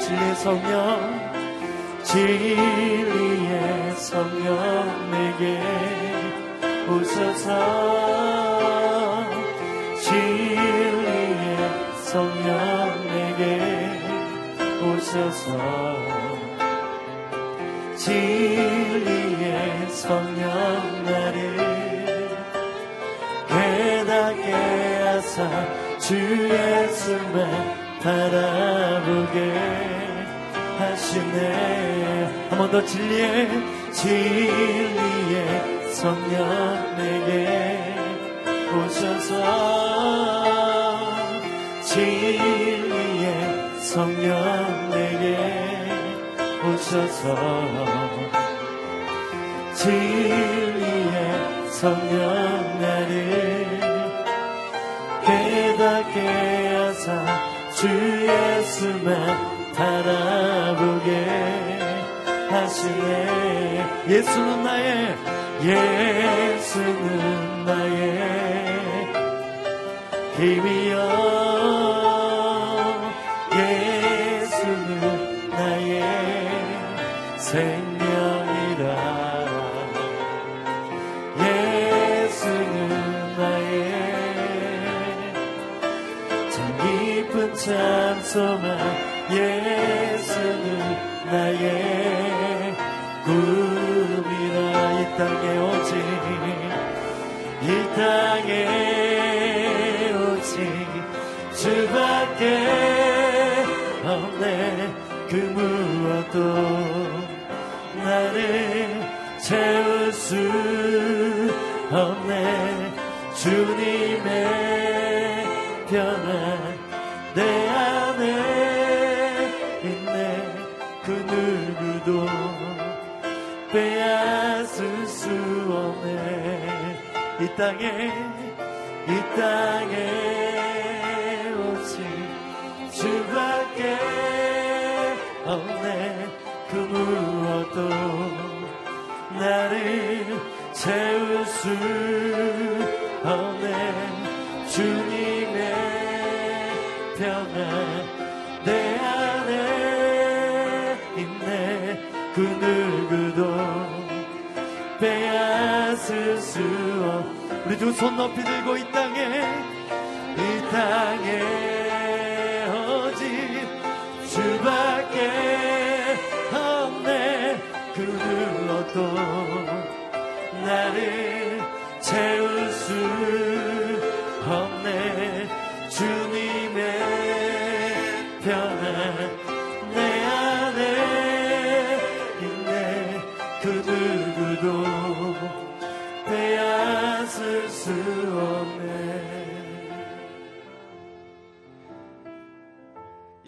진리의 성령 진리의 성령 내게 오셔서. 진리의 성령 내게 오셔서. 진리의 성령 나를 깨닫게 하사 주 예수만 바라보게 하시네. 한 번 더 진리의 진리의 성령 내게 오셔서 진리의 성령 내게 오셔서 진리의 성령 나를 깨닫게 하사 주 예수만 바라보게 하시네. 예수는 나의 예수는 나의 힘이 찬송만 예수는 나의 꿈이라 이 땅에 오직 이 땅에 오직 주밖에 없네. 그 무엇도 나를 채울 수 없네. 주 땅에 이 땅에 오직 주밖에 없네. 그 무엇도 나를 채울 수 없네. 주님의 평안 내 안에 있네. 그 누구도 빼앗을 수 없. 우리 두 손 높이 들고 이 땅에 이 땅에 오직 주밖에 없네. 그 누구도 나를 채울 수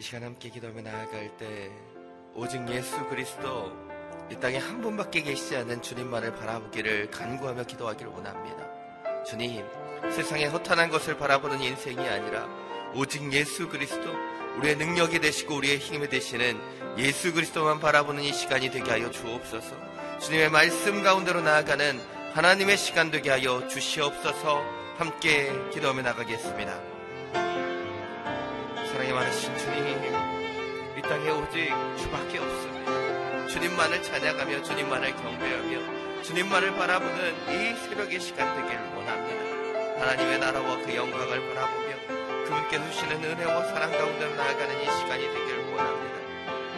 이 시간 함께 기도하며 나아갈 때 오직 예수 그리스도 이 땅에 한 분밖에 계시지 않는 주님만을 바라보기를 간구하며 기도하기를 원합니다. 주님, 세상에 허탄한 것을 바라보는 인생이 아니라 오직 예수 그리스도 우리의 능력이 되시고 우리의 힘이 되시는 예수 그리스도만 바라보는 이 시간이 되게 하여 주옵소서. 주님의 말씀 가운데로 나아가는 하나님의 시간 되게 하여 주시옵소서 함께 기도하며 나가겠습니다. 사랑이 많으신 주님, 이 땅에 오직 주밖에 없습니다. 주님만을 찬양하며 주님만을 경배하며 주님만을 바라보는 이 새벽의 시간 되기를 원합니다. 하나님의 나라와 그 영광을 바라보며 그분께서 주시는 은혜와 사랑 가운데로 나아가는 이 시간이 되기를 원합니다.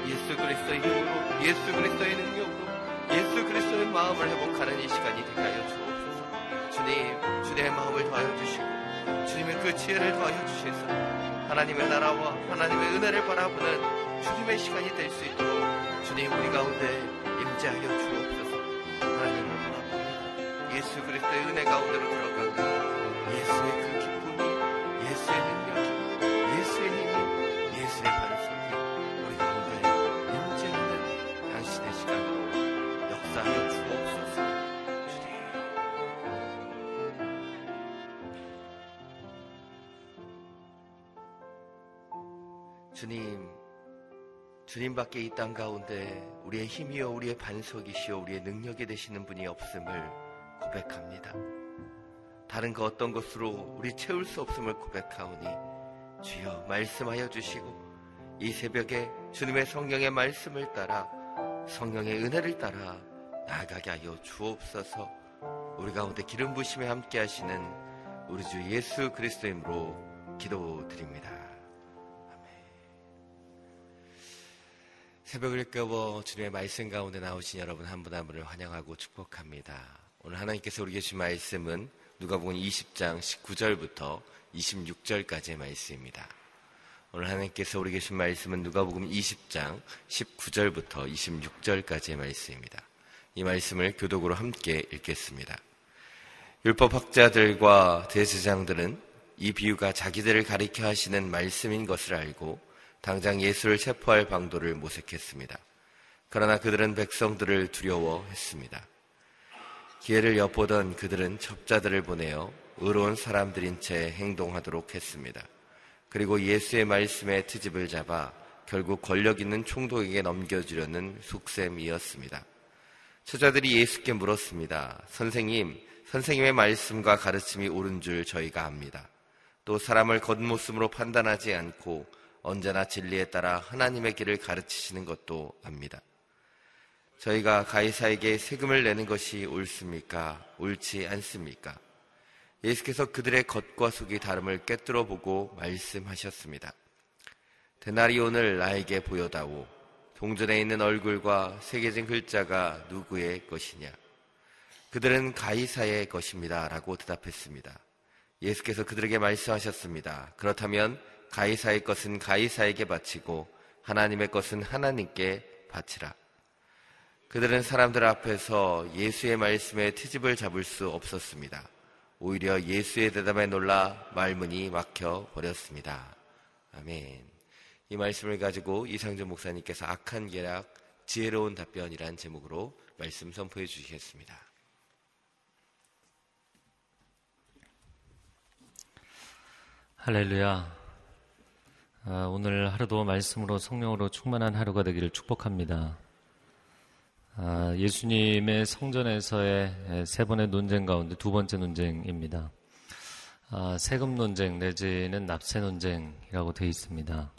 예수 그리스도의 힘으로 예수 그리스도의 능력으로 예수 그리스도의 마음을 회복하는 이 시간이 되게 하여 주옵소서. 주님, 주님의 마음을 더하여 주시고 주님의 그 지혜를 더하여 주셔서 하나님의 나라와 하나님의 은혜를 바라보는 주님의 시간이 될 수 있도록 주님 우리 가운데 임재하여 주옵소서. 하나님을 바라봅니다. 예수 그리스도의 은혜 가운데로 들어가고 예수의 그기 주님, 주님밖에 이 땅 가운데 우리의 힘이요, 우리의 반석이시요, 우리의 능력이 되시는 분이 없음을 고백합니다. 다른 그 어떤 것으로 우리 채울 수 없음을 고백하오니 주여 말씀하여 주시고 이 새벽에 주님의 성령의 말씀을 따라 성령의 은혜를 따라 나아가게 하여 주옵소서 우리 가운데 기름 부심에 함께 하시는 우리 주 예수 그리스도의 이름으로 기도드립니다. 새벽을 깨워 주님의 말씀 가운데 나오신 여러분 한 분 한 분을 환영하고 축복합니다. 오늘 하나님께서 우리에게 주신 말씀은 누가복음 20장 19절부터 26절까지의 말씀입니다. 오늘 하나님께서 우리에게 주신 말씀은 누가복음 20장 19절부터 26절까지의 말씀입니다. 이 말씀을 교독으로 함께 읽겠습니다. 율법 학자들과 대제장들은 이 비유가 자기들을 가리켜 하시는 말씀인 것을 알고 당장 예수를 체포할 방도를 모색했습니다. 그러나 그들은 백성들을 두려워했습니다. 기회를 엿보던 그들은 첩자들을 보내어 의로운 사람들인 채 행동하도록 했습니다. 그리고 예수의 말씀에 트집을 잡아 결국 권력 있는 총독에게 넘겨주려는 속셈이었습니다. 처자들이 예수께 물었습니다. 선생님, 선생님의 말씀과 가르침이 옳은 줄 저희가 압니다. 또 사람을 겉모습으로 판단하지 않고 언제나 진리에 따라 하나님의 길을 가르치시는 것도 압니다. 저희가 가이사에게 세금을 내는 것이 옳습니까? 옳지 않습니까? 예수께서 그들의 겉과 속이 다름을 꿰뚫어 보고 말씀하셨습니다. 데나리온을 나에게 보여다오. 동전에 있는 얼굴과 새겨진 글자가 누구의 것이냐? 그들은 가이사의 것입니다. 라고 대답했습니다. 예수께서 그들에게 말씀하셨습니다. 그렇다면 가이사의 것은 가이사에게 바치고 하나님의 것은 하나님께 바치라. 그들은 사람들 앞에서 예수의 말씀에 트집을 잡을 수 없었습니다. 오히려 예수의 대답에 놀라 말문이 막혀 버렸습니다. 아멘. 이 말씀을 가지고 이상준 목사님께서 악한 계략, 지혜로운 답변이란 제목으로 말씀 선포해 주시겠습니다. 할렐루야. 아, 오늘 하루도 말씀으로 성령으로 충만한 하루가 되기를 축복합니다. 아, 예수님의 성전에서의 세 번의 논쟁 가운데 두 번째 논쟁입니다. 아, 세금 논쟁 내지는 납세 논쟁이라고 되어 있습니다.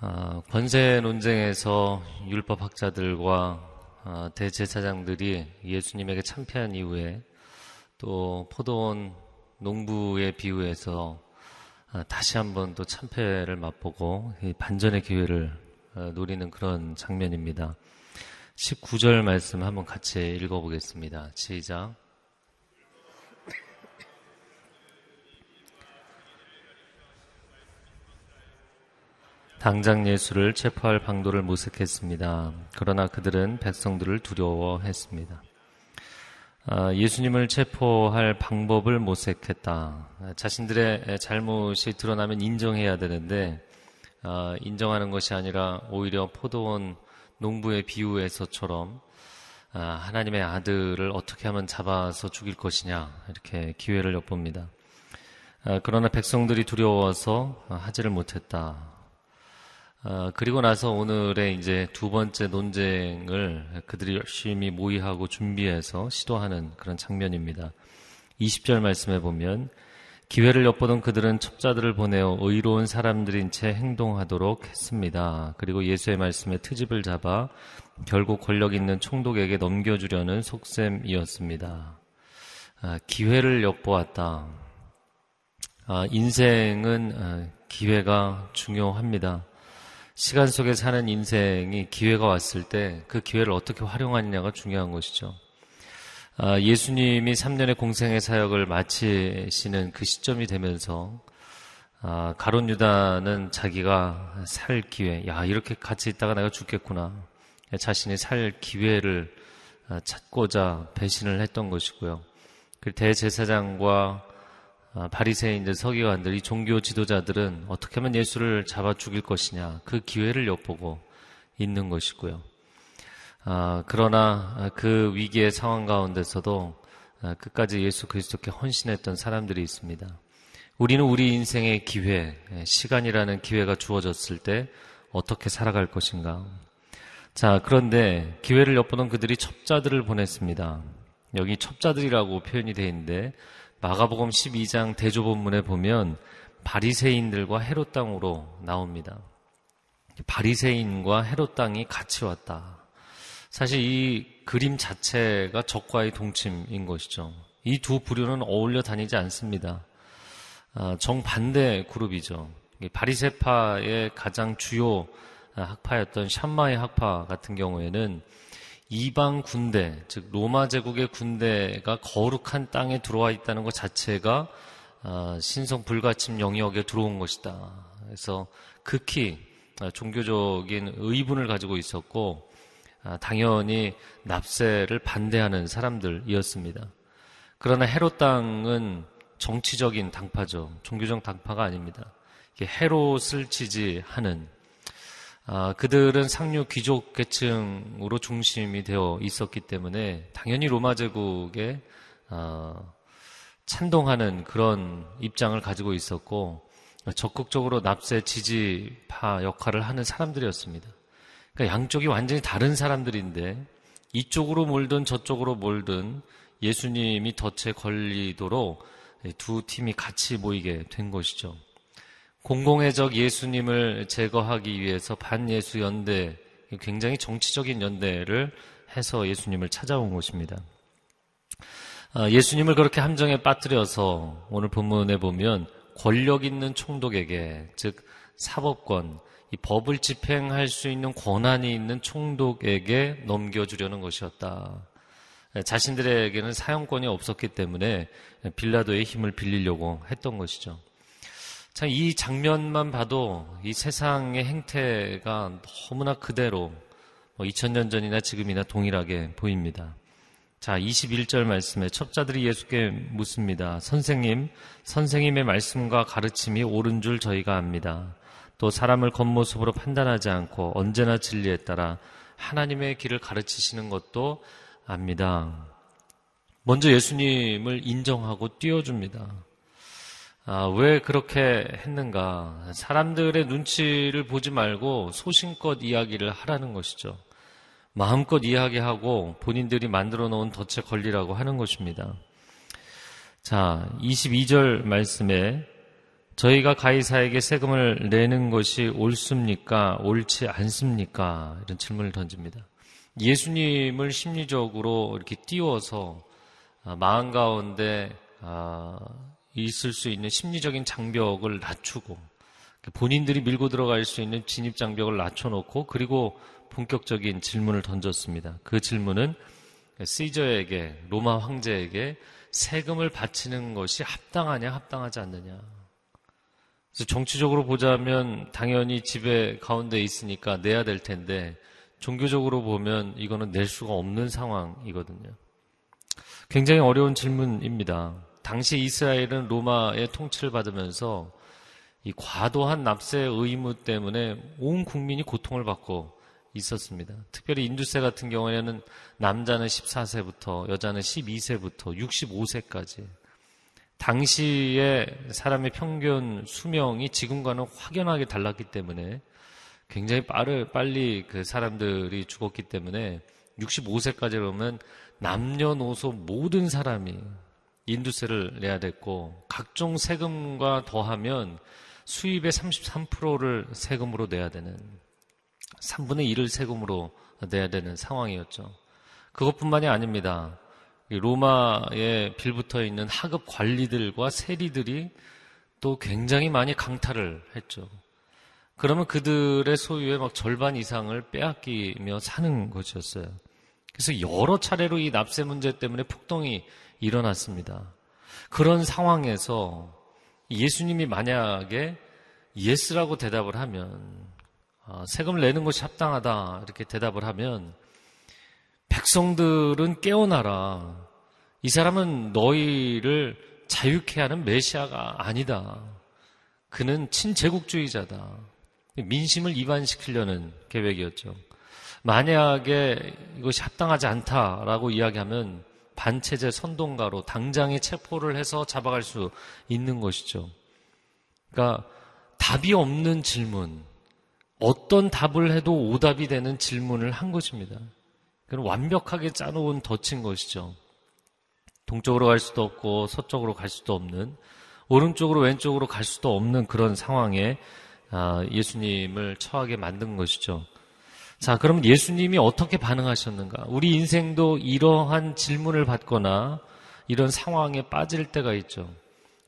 아, 권세 논쟁에서 율법학자들과 아, 대제사장들이 예수님에게 참패한 이후에 또 포도원 농부의 비유에서 아, 다시 한 번 또 참패를 맛보고 반전의 기회를 아, 노리는 그런 장면입니다. 19절 말씀 한번 같이 읽어보겠습니다. 시작. 당장 예수를 체포할 방도를 모색했습니다. 그러나 그들은 백성들을 두려워했습니다. 아, 예수님을 체포할 방법을 모색했다. 자신들의 잘못이 드러나면 인정해야 되는데 아, 인정하는 것이 아니라 오히려 포도원 농부의 비유에서처럼 아, 하나님의 아들을 어떻게 하면 잡아서 죽일 것이냐 이렇게 기회를 엿봅니다. 그러나 백성들이 두려워서 하지를 못했다. 아, 그리고 나서 오늘의 이제 두 번째 논쟁을 그들이 열심히 모의하고 준비해서 시도하는 그런 장면입니다. 20절 말씀해 보면 기회를 엿보던 그들은 첩자들을 보내어 의로운 사람들인 채 행동하도록 했습니다. 그리고 예수의 말씀에 트집을 잡아 결국 권력 있는 총독에게 넘겨주려는 속셈이었습니다. 아, 기회를 엿보았다. 아, 인생은 아, 기회가 중요합니다. 시간 속에 사는 인생이 기회가 왔을 때 그 기회를 어떻게 활용하느냐가 중요한 것이죠. 아, 예수님이 3년의 공생의 사역을 마치시는 그 시점이 되면서 아, 가론 유다는 자기가 살 기회, 야 이렇게 같이 있다가 내가 죽겠구나. 자신이 살 기회를 아, 찾고자 배신을 했던 것이고요. 그 대제사장과 바리새인들, 서기관들, 이 종교 지도자들은 어떻게 하면 예수를 잡아 죽일 것이냐 그 기회를 엿보고 있는 것이고요. 아, 그러나 그 위기의 상황 가운데서도 아, 끝까지 예수 그리스도께 헌신했던 사람들이 있습니다. 우리는 우리 인생의 기회, 예, 시간이라는 기회가 주어졌을 때 어떻게 살아갈 것인가? 자, 그런데 기회를 엿보던 그들이 첩자들을 보냈습니다. 여기 첩자들이라고 표현이 되어 있는데 마가복음 12장 대조본문에 보면 바리새인들과 헤롯 땅으로 나옵니다. 바리새인과 헤롯 땅이 같이 왔다. 사실 이 그림 자체가 적과의 동침인 것이죠. 이 두 부류는 어울려 다니지 않습니다. 아, 정반대 그룹이죠. 바리세파의 가장 주요 학파였던 샴마의 학파 같은 경우에는 이방 군대, 즉 로마 제국의 군대가 거룩한 땅에 들어와 있다는 것 자체가 아, 신성 불가침 영역에 들어온 것이다. 그래서 극히 종교적인 의분을 가지고 있었고 아, 당연히 납세를 반대하는 사람들이었습니다. 그러나 헤롯 당은 정치적인 당파죠. 종교적 당파가 아닙니다. 헤롯을 지지하는 아, 그들은 상류 귀족 계층으로 중심이 되어 있었기 때문에 당연히 로마 제국에 아, 찬동하는 그런 입장을 가지고 있었고 적극적으로 납세 지지파 역할을 하는 사람들이었습니다. 그러니까 양쪽이 완전히 다른 사람들인데 이쪽으로 몰든 저쪽으로 몰든 예수님이 덫에 걸리도록 두 팀이 같이 모이게 된 것이죠. 공공의적 예수님을 제거하기 위해서 반예수 연대, 굉장히 정치적인 연대를 해서 예수님을 찾아온 것입니다. 아, 예수님을 그렇게 함정에 빠뜨려서 오늘 본문에 보면 권력 있는 총독에게, 즉, 사법권, 이 법을 집행할 수 있는 권한이 있는 총독에게 넘겨주려는 것이었다. 자신들에게는 사용권이 없었기 때문에 빌라도의 힘을 빌리려고 했던 것이죠. 참, 이 장면만 봐도 이 세상의 행태가 너무나 그대로 2000년 뭐 전이나 지금이나 동일하게 보입니다. 자, 21절 말씀에 첩자들이 예수께 묻습니다. 선생님, 선생님의 말씀과 가르침이 옳은 줄 저희가 압니다. 또 사람을 겉모습으로 판단하지 않고 언제나 진리에 따라 하나님의 길을 가르치시는 것도 압니다. 먼저 예수님을 인정하고 띄워줍니다. 아, 왜 그렇게 했는가? 사람들의 눈치를 보지 말고 소신껏 이야기를 하라는 것이죠. 마음껏 이야기하고 본인들이 만들어 놓은 덫에 걸리라고 하는 것입니다. 자, 22절 말씀에 저희가 가이사에게 세금을 내는 것이 옳습니까? 옳지 않습니까? 이런 질문을 던집니다. 예수님을 심리적으로 이렇게 띄워서 아, 마음 가운데 아, 있을 수 있는 심리적인 장벽을 낮추고 본인들이 밀고 들어갈 수 있는 진입 장벽을 낮춰놓고 그리고 본격적인 질문을 던졌습니다. 그 질문은 시저에게 로마 황제에게 세금을 바치는 것이 합당하냐 합당하지 않느냐 그래서 정치적으로 보자면 당연히 집에 가운데 있으니까 내야 될 텐데 종교적으로 보면 이거는 낼 수가 없는 상황이거든요. 굉장히 어려운 질문입니다. 당시 이스라엘은 로마의 통치를 받으면서 이 과도한 납세 의무 때문에 온 국민이 고통을 받고 있었습니다. 특별히 인두세 같은 경우에는 남자는 14세부터 여자는 12세부터 65세까지 당시에 사람의 평균 수명이 지금과는 확연하게 달랐기 때문에 굉장히 빠르, 빨리 그 사람들이 죽었기 때문에 65세까지 그러면 남녀노소 모든 사람이 인두세를 내야 됐고 각종 세금과 더하면 수입의 33%를 세금으로 내야 되는 3분의 1을 세금으로 내야 되는 상황이었죠. 그것뿐만이 아닙니다. 로마에 빌붙어 있는 하급 관리들과 세리들이 또 굉장히 많이 강탈을 했죠. 그러면 그들의 소유의 막 절반 이상을 빼앗기며 사는 것이었어요. 그래서 여러 차례로 이 납세 문제 때문에 폭동이 일어났습니다. 그런 상황에서 예수님이 만약에 yes라고 대답을 하면 아, 세금을 내는 것이 합당하다 이렇게 대답을 하면 백성들은 깨어나라. 이 사람은 너희를 자유케 하는 메시아가 아니다. 그는 친제국주의자다. 민심을 이반시키려는 계획이었죠. 만약에 이것이 합당하지 않다라고 이야기하면 반체제 선동가로 당장에 체포를 해서 잡아갈 수 있는 것이죠. 그러니까 답이 없는 질문, 어떤 답을 해도 오답이 되는 질문을 한 것입니다. 그건 완벽하게 짜놓은 덫인 것이죠. 동쪽으로 갈 수도 없고 서쪽으로 갈 수도 없는 오른쪽으로 왼쪽으로 갈 수도 없는 그런 상황에 아, 예수님을 처하게 만든 것이죠. 자, 그럼 예수님이 어떻게 반응하셨는가? 우리 인생도 이러한 질문을 받거나 이런 상황에 빠질 때가 있죠.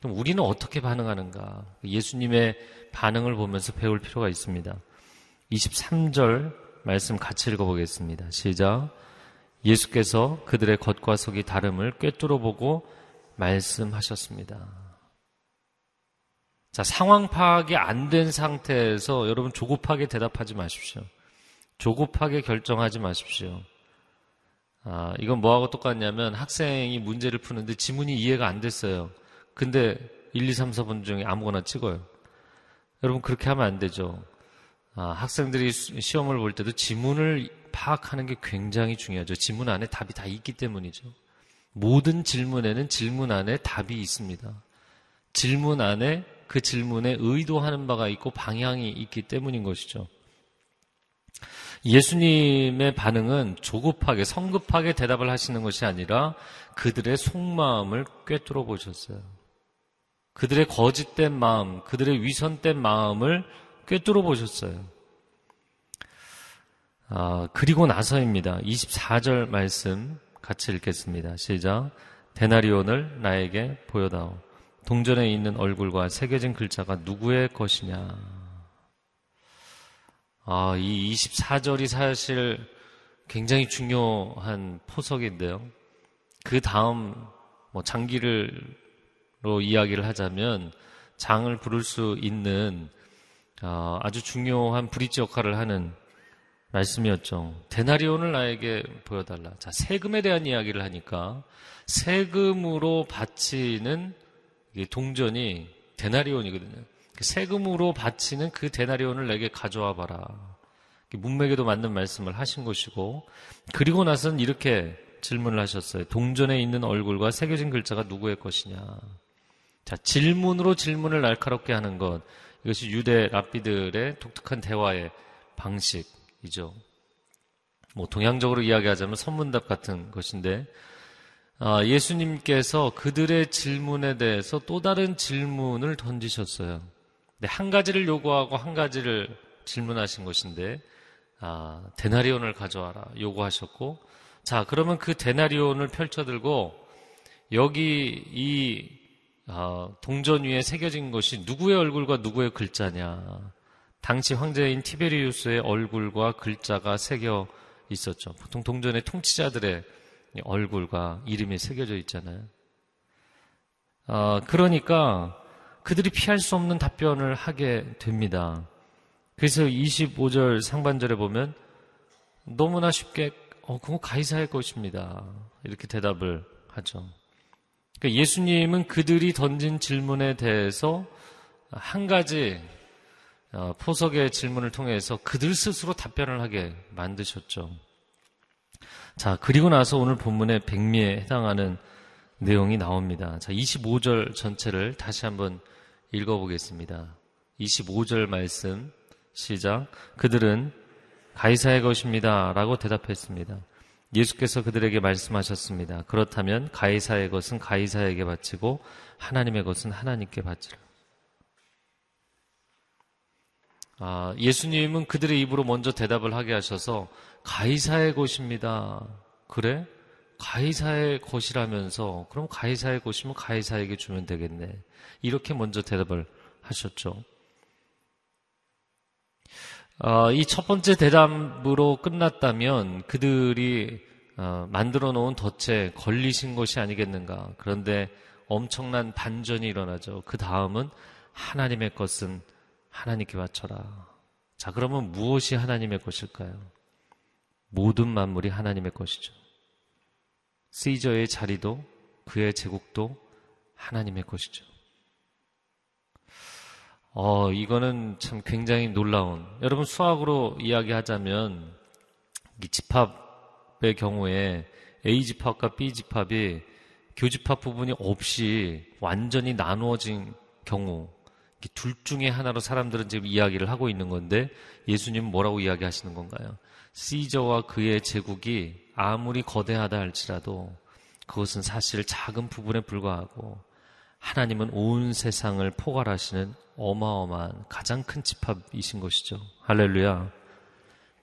그럼 우리는 어떻게 반응하는가? 예수님의 반응을 보면서 배울 필요가 있습니다. 23절 말씀 같이 읽어보겠습니다. 시작. 예수께서 그들의 겉과 속이 다름을 꿰뚫어 보고 말씀하셨습니다. 자, 상황 파악이 안 된 상태에서 여러분 조급하게 대답하지 마십시오. 조급하게 결정하지 마십시오. 아, 이건 뭐하고 똑같냐면 학생이 문제를 푸는데 지문이 이해가 안 됐어요. 근데 1, 2, 3, 4번 중에 아무거나 찍어요. 여러분 그렇게 하면 안 되죠. 아, 학생들이 시험을 볼 때도 지문을 파악하는 게 굉장히 중요하죠. 지문 안에 답이 다 있기 때문이죠. 모든 질문에는 질문 안에 답이 있습니다. 질문 안에 그 질문에 의도하는 바가 있고 방향이 있기 때문인 것이죠. 예수님의 반응은 조급하게, 성급하게 대답을 하시는 것이 아니라 그들의 속마음을 꿰뚫어 보셨어요. 그들의 거짓된 마음, 그들의 위선된 마음을 꿰뚫어 보셨어요. 아, 그리고 나서입니다. 24절 말씀 같이 읽겠습니다. 시작. 데나리온을 나에게 보여다오. 동전에 있는 얼굴과 새겨진 글자가 누구의 것이냐. 아, 이 24절이 사실 굉장히 중요한 포석인데요. 그 다음, 뭐, 장기를로 이야기를 하자면, 장을 부를 수 있는 어, 아주 중요한 브릿지 역할을 하는 말씀이었죠. 데나리온을 나에게 보여달라. 자, 세금에 대한 이야기를 하니까 세금으로 바치는 동전이 데나리온이거든요. 그 세금으로 바치는 그 데나리온을 내게 가져와 봐라. 문맥에도 맞는 말씀을 하신 것이고 그리고 나서는 이렇게 질문을 하셨어요. 동전에 있는 얼굴과 새겨진 글자가 누구의 것이냐. 자, 질문으로 질문을 날카롭게 하는 것. 이것이 유대 랍비들의 독특한 대화의 방식이죠. 뭐 동양적으로 이야기하자면 선문답 같은 것인데 아, 예수님께서 그들의 질문에 대해서 또 다른 질문을 던지셨어요. 한 가지를 요구하고 한 가지를 질문하신 것인데 아, 데나리온을 가져와라 요구하셨고 자 그러면 그 데나리온을 펼쳐들고 여기 이 어, 동전 위에 새겨진 것이 누구의 얼굴과 누구의 글자냐. 당시 황제인 티베리우스의 얼굴과 글자가 새겨 있었죠. 보통 동전의 통치자들의 얼굴과 이름이 새겨져 있잖아요. 어, 그러니까 그들이 피할 수 없는 답변을 하게 됩니다. 그래서 25절 상반절에 보면 너무나 쉽게 어, 그거 가이사의 것입니다. 이렇게 대답을 하죠. 그러니까 예수님은 그들이 던진 질문에 대해서 한 가지 어, 포석의 질문을 통해서 그들 스스로 답변을 하게 만드셨죠. 자, 그리고 나서 오늘 본문의 백미에 해당하는 내용이 나옵니다. 자, 25절 전체를 다시 한번 읽어보겠습니다. 25절 말씀 시작. 그들은 가이사의 것입니다. 라고 대답했습니다. 예수께서 그들에게 말씀하셨습니다. 그렇다면 가이사의 것은 가이사에게 바치고 하나님의 것은 하나님께 바치라. 아, 예수님은 그들의 입으로 먼저 대답을 하게 하셔서 가이사의 것입니다. 그래? 가이사의 것이라면서 그럼 가이사의 것이면 가이사에게 주면 되겠네. 이렇게 먼저 대답을 하셨죠. 어, 이첫 번째 대답으로 끝났다면 그들이 어, 만들어 놓은 덫에 걸리신 것이 아니겠는가. 그런데 엄청난 반전이 일어나죠. 그 다음은 하나님의 것은 하나님께 바쳐라. 자, 그러면 무엇이 하나님의 것일까요? 모든 만물이 하나님의 것이죠. 시저의 자리도 그의 제국도 하나님의 것이죠. 어, 이거는 참 굉장히 놀라운. 여러분 수학으로 이야기하자면 이 집합의 경우에 A 집합과 B 집합이 교집합 부분이 없이 완전히 나누어진 경우 둘 중에 하나로 사람들은 지금 이야기를 하고 있는 건데 예수님은 뭐라고 이야기하시는 건가요? 시저와 그의 제국이 아무리 거대하다 할지라도 그것은 사실 작은 부분에 불과하고 하나님은 온 세상을 포괄하시는 어마어마한 가장 큰 집합이신 것이죠. 할렐루야.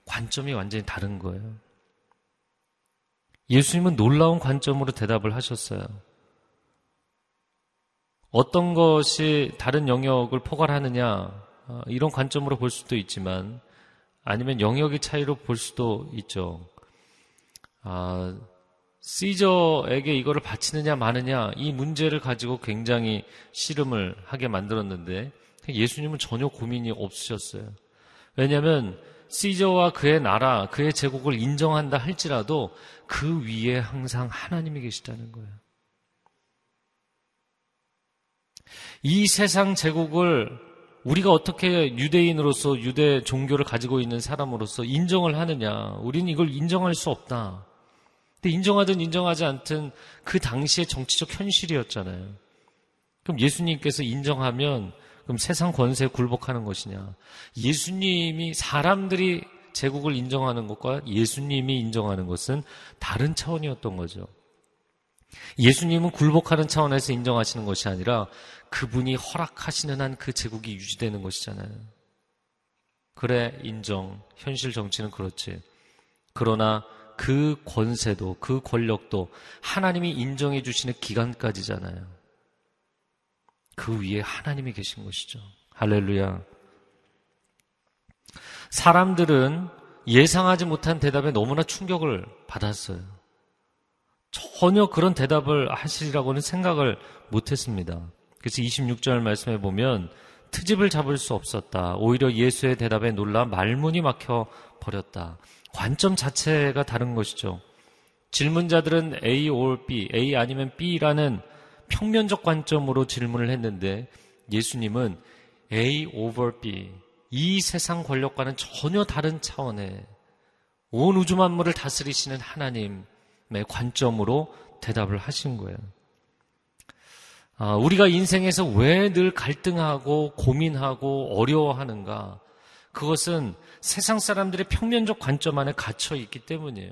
관점이 완전히 다른 거예요. 예수님은 놀라운 관점으로 대답을 하셨어요. 어떤 것이 다른 영역을 포괄하느냐, 어, 이런 관점으로 볼 수도 있지만, 아니면 영역의 차이로 볼 수도 있죠. 아, 시저에게 이거를 바치느냐 마느냐 이 문제를 가지고 굉장히 씨름을 하게 만들었는데 예수님은 전혀 고민이 없으셨어요. 왜냐하면 시저와 그의 나라, 그의 제국을 인정한다 할지라도 그 위에 항상 하나님이 계시다는 거예요. 이 세상 제국을 우리가 어떻게 유대인으로서 유대 종교를 가지고 있는 사람으로서 인정을 하느냐. 우리는 이걸 인정할 수 없다. 근데 인정하든 인정하지 않든 그 당시의 정치적 현실이었잖아요. 그럼 예수님께서 인정하면 그럼 세상 권세에 굴복하는 것이냐? 예수님이 사람들이 제국을 인정하는 것과 예수님이 인정하는 것은 다른 차원이었던 거죠. 예수님은 굴복하는 차원에서 인정하시는 것이 아니라 그분이 허락하시는 한 그 제국이 유지되는 것이잖아요. 그래, 인정. 현실 정치는 그렇지. 그러나 그 권세도 그 권력도 하나님이 인정해 주시는 기간까지잖아요. 그 위에 하나님이 계신 것이죠. 할렐루야. 사람들은 예상하지 못한 대답에 너무나 충격을 받았어요. 전혀 그런 대답을 하시리라고는 생각을 못 했습니다. 그래서 26절 말씀에 보면 트집을 잡을 수 없었다. 오히려 예수의 대답에 놀라 말문이 막혀 버렸다. 관점 자체가 다른 것이죠. 질문자들은 A or B, A 아니면 B라는 평면적 관점으로 질문을 했는데 예수님은 A over B, 이 세상 권력과는 전혀 다른 차원의 온 우주 만물을 다스리시는 하나님의 관점으로 대답을 하신 거예요. 아, 우리가 인생에서 왜 늘 갈등하고 고민하고 어려워하는가? 그것은 세상 사람들의 평면적 관점 안에 갇혀 있기 때문이에요.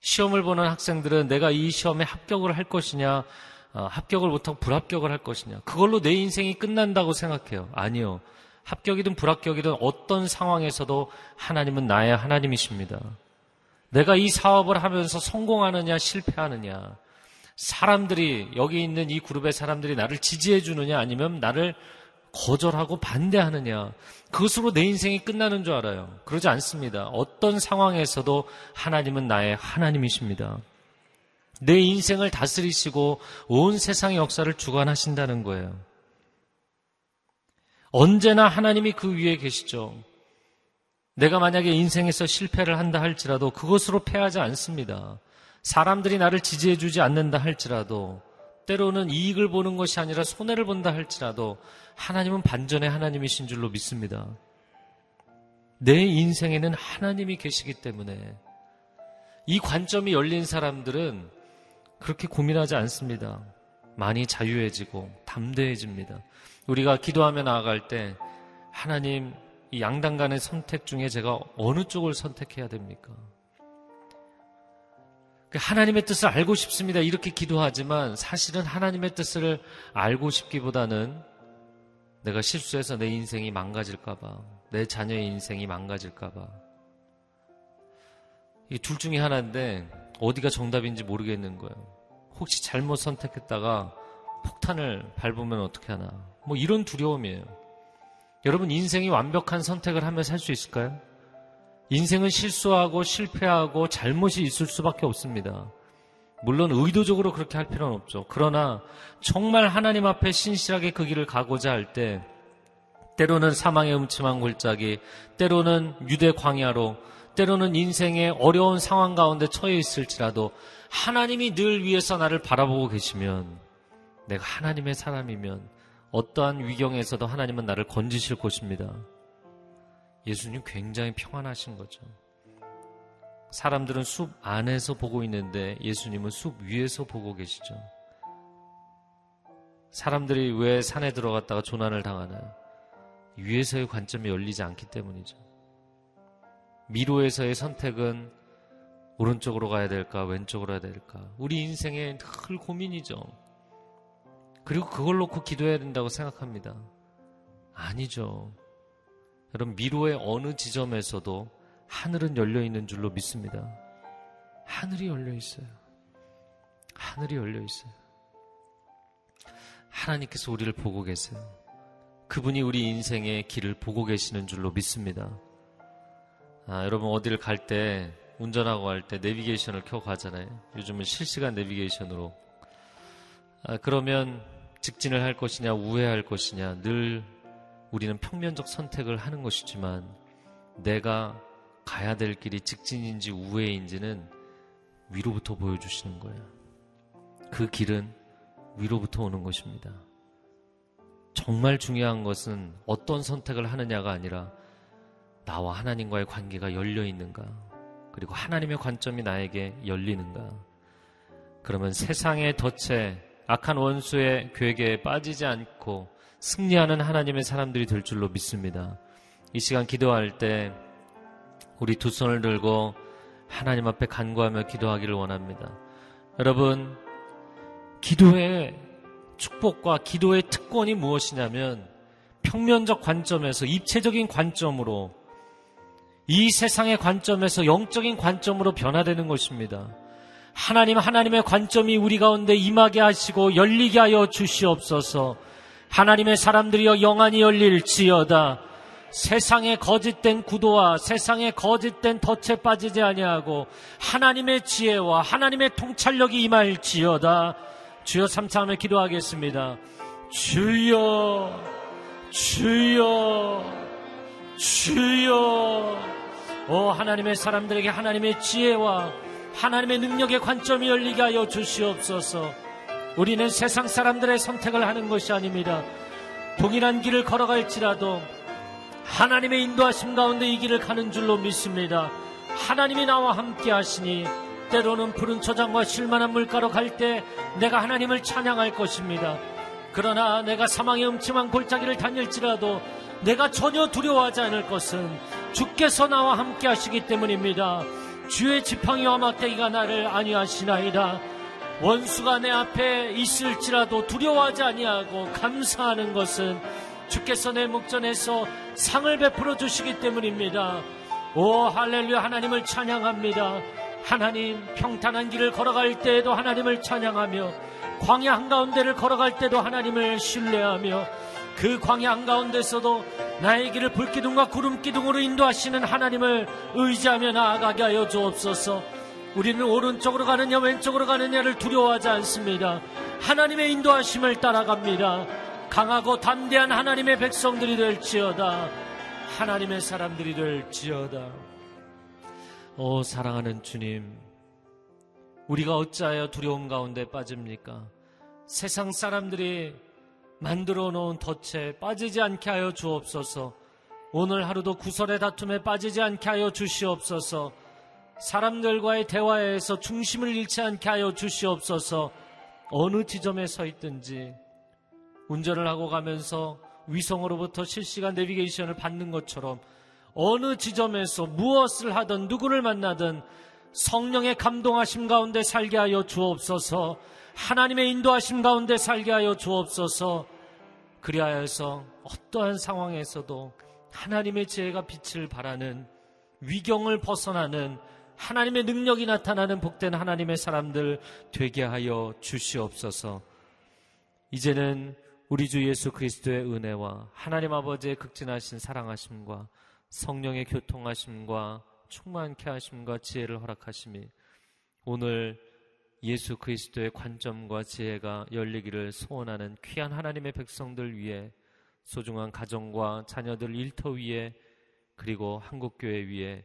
시험을 보는 학생들은 내가 이 시험에 합격을 할 것이냐, 어, 합격을 못하고 불합격을 할 것이냐. 그걸로 내 인생이 끝난다고 생각해요. 아니요. 합격이든 불합격이든 어떤 상황에서도 하나님은 나의 하나님이십니다. 내가 이 사업을 하면서 성공하느냐, 실패하느냐. 사람들이, 여기 있는 이 그룹의 사람들이 나를 지지해 주느냐, 아니면 나를 거절하고 반대하느냐. 그것으로 내 인생이 끝나는 줄 알아요. 그러지 않습니다. 어떤 상황에서도 하나님은 나의 하나님이십니다. 내 인생을 다스리시고 온 세상의 역사를 주관하신다는 거예요. 언제나 하나님이 그 위에 계시죠. 내가 만약에 인생에서 실패를 한다 할지라도 그것으로 패하지 않습니다. 사람들이 나를 지지해주지 않는다 할지라도 때로는 이익을 보는 것이 아니라 손해를 본다 할지라도 하나님은 반전의 하나님이신 줄로 믿습니다. 내 인생에는 하나님이 계시기 때문에 이 관점이 열린 사람들은 그렇게 고민하지 않습니다. 많이 자유해지고 담대해집니다. 우리가 기도하며 나아갈 때 하나님 이 양당 간의 선택 중에 제가 어느 쪽을 선택해야 됩니까? 그 하나님의 뜻을 알고 싶습니다. 이렇게 기도하지만 사실은 하나님의 뜻을 알고 싶기보다는 내가 실수해서 내 인생이 망가질까봐, 내 자녀의 인생이 망가질까봐. 이 둘 중에 하나인데 어디가 정답인지 모르겠는 거예요. 혹시 잘못 선택했다가 폭탄을 밟으면 어떻게 하나. 뭐 이런 두려움이에요. 여러분 인생이 완벽한 선택을 하며 살 수 있을까요? 인생은 실수하고 실패하고 잘못이 있을 수밖에 없습니다. 물론 의도적으로 그렇게 할 필요는 없죠. 그러나 정말 하나님 앞에 신실하게 그 길을 가고자 할 때 때로는 사망의 음침한 골짜기, 때로는 유대 광야로, 때로는 인생의 어려운 상황 가운데 처해 있을지라도 하나님이 늘 위에서 나를 바라보고 계시면 내가 하나님의 사람이면 어떠한 위경에서도 하나님은 나를 건지실 것입니다. 예수님 굉장히 평안하신 거죠. 사람들은 숲 안에서 보고 있는데 예수님은 숲 위에서 보고 계시죠. 사람들이 왜 산에 들어갔다가 조난을 당하나요? 위에서의 관점이 열리지 않기 때문이죠. 미로에서의 선택은 오른쪽으로 가야 될까, 왼쪽으로 가야 될까. 우리 인생의 늘 고민이죠. 그리고 그걸 놓고 기도해야 된다고 생각합니다. 아니죠. 여러분, 미로의 어느 지점에서도 하늘은 열려 있는 줄로 믿습니다. 하늘이 열려 있어요. 하늘이 열려 있어요. 하나님께서 우리를 보고 계세요. 그분이 우리 인생의 길을 보고 계시는 줄로 믿습니다. 아, 여러분 어디를 갈 때 운전하고 갈 때 내비게이션을 켜고 가잖아요. 요즘은 실시간 내비게이션으로. 아, 그러면 직진을 할 것이냐 우회할 것이냐 늘 우리는 평면적 선택을 하는 것이지만 내가 가야 될 길이 직진인지 우회인지는 위로부터 보여주시는 거예요. 그 길은 위로부터 오는 것입니다. 정말 중요한 것은 어떤 선택을 하느냐가 아니라 나와 하나님과의 관계가 열려 있는가, 그리고 하나님의 관점이 나에게 열리는가. 그러면 세상의 덫에 악한 원수의 괴계에 빠지지 않고 승리하는 하나님의 사람들이 될 줄로 믿습니다. 이 시간 기도할 때 우리 두 손을 들고 하나님 앞에 간구하며 기도하기를 원합니다. 여러분, 기도의 축복과 기도의 특권이 무엇이냐면 평면적 관점에서 입체적인 관점으로 이 세상의 관점에서 영적인 관점으로 변화되는 것입니다. 하나님 하나님의 관점이 우리 가운데 임하게 하시고 열리게 하여 주시옵소서. 하나님의 사람들이여 영안이 열릴지어다. 세상의 거짓된 구도와 세상의 거짓된 덫에 빠지지 아니하고 하나님의 지혜와 하나님의 통찰력이 임할지어다. 주여 삼창하며 기도하겠습니다. 주여, 주여, 주여. 오 하나님의 사람들에게 하나님의 지혜와 하나님의 능력의 관점이 열리게 하여 주시옵소서. 우리는 세상 사람들의 선택을 하는 것이 아닙니다. 동일한 길을 걸어갈지라도 하나님의 인도하심 가운데 이 길을 가는 줄로 믿습니다. 하나님이 나와 함께 하시니 때로는 푸른 초장과 실만한 물가로 갈 때 내가 하나님을 찬양할 것입니다. 그러나 내가 사망의 음침한 골짜기를 다닐지라도 내가 전혀 두려워하지 않을 것은 주께서 나와 함께 하시기 때문입니다. 주의 지팡이와 막대기가 나를 안위하시나이다. 원수가 내 앞에 있을지라도 두려워하지 아니하고 감사하는 것은 주께서 내 목전에서 상을 베풀어 주시기 때문입니다. 오 할렐루야 하나님을 찬양합니다. 하나님 평탄한 길을 걸어갈 때에도 하나님을 찬양하며 광야 한가운데를 걸어갈 때도 하나님을 신뢰하며 그 광야 한가운데서도 나의 길을 불기둥과 구름기둥으로 인도하시는 하나님을 의지하며 나아가게 하여 주옵소서 우리는 오른쪽으로 가느냐 왼쪽으로 가느냐를 두려워하지 않습니다. 하나님의 인도하심을 따라갑니다. 강하고 담대한 하나님의 백성들이 될지어다. 하나님의 사람들이 될지어다. 오 사랑하는 주님, 우리가 어찌하여 두려움 가운데 빠집니까? 세상 사람들이 만들어 놓은 덫에 빠지지 않게 하여 주옵소서. 오늘 하루도 구설의 다툼에 빠지지 않게 하여 주시옵소서. 사람들과의 대화에서 중심을 잃지 않게 하여 주시옵소서. 어느 지점에 서 있든지 운전을 하고 가면서 위성으로부터 실시간 내비게이션을 받는 것처럼 어느 지점에서 무엇을 하든 누구를 만나든 성령의 감동하심 가운데 살게 하여 주옵소서 하나님의 인도하심 가운데 살게 하여 주옵소서 그리하여서 어떠한 상황에서도 하나님의 지혜가 빛을 발하는 위경을 벗어나는 하나님의 능력이 나타나는 복된 하나님의 사람들 되게 하여 주시옵소서. 이제는 우리 주 예수 그리스도의 은혜와 하나님 아버지의 극진하신 사랑하심과 성령의 교통하심과 충만케 하심과 지혜를 허락하심이 오늘 예수 그리스도의 관점과 지혜가 열리기를 소원하는 귀한 하나님의 백성들 위해 소중한 가정과 자녀들 일터 위에 그리고 한국교회 위에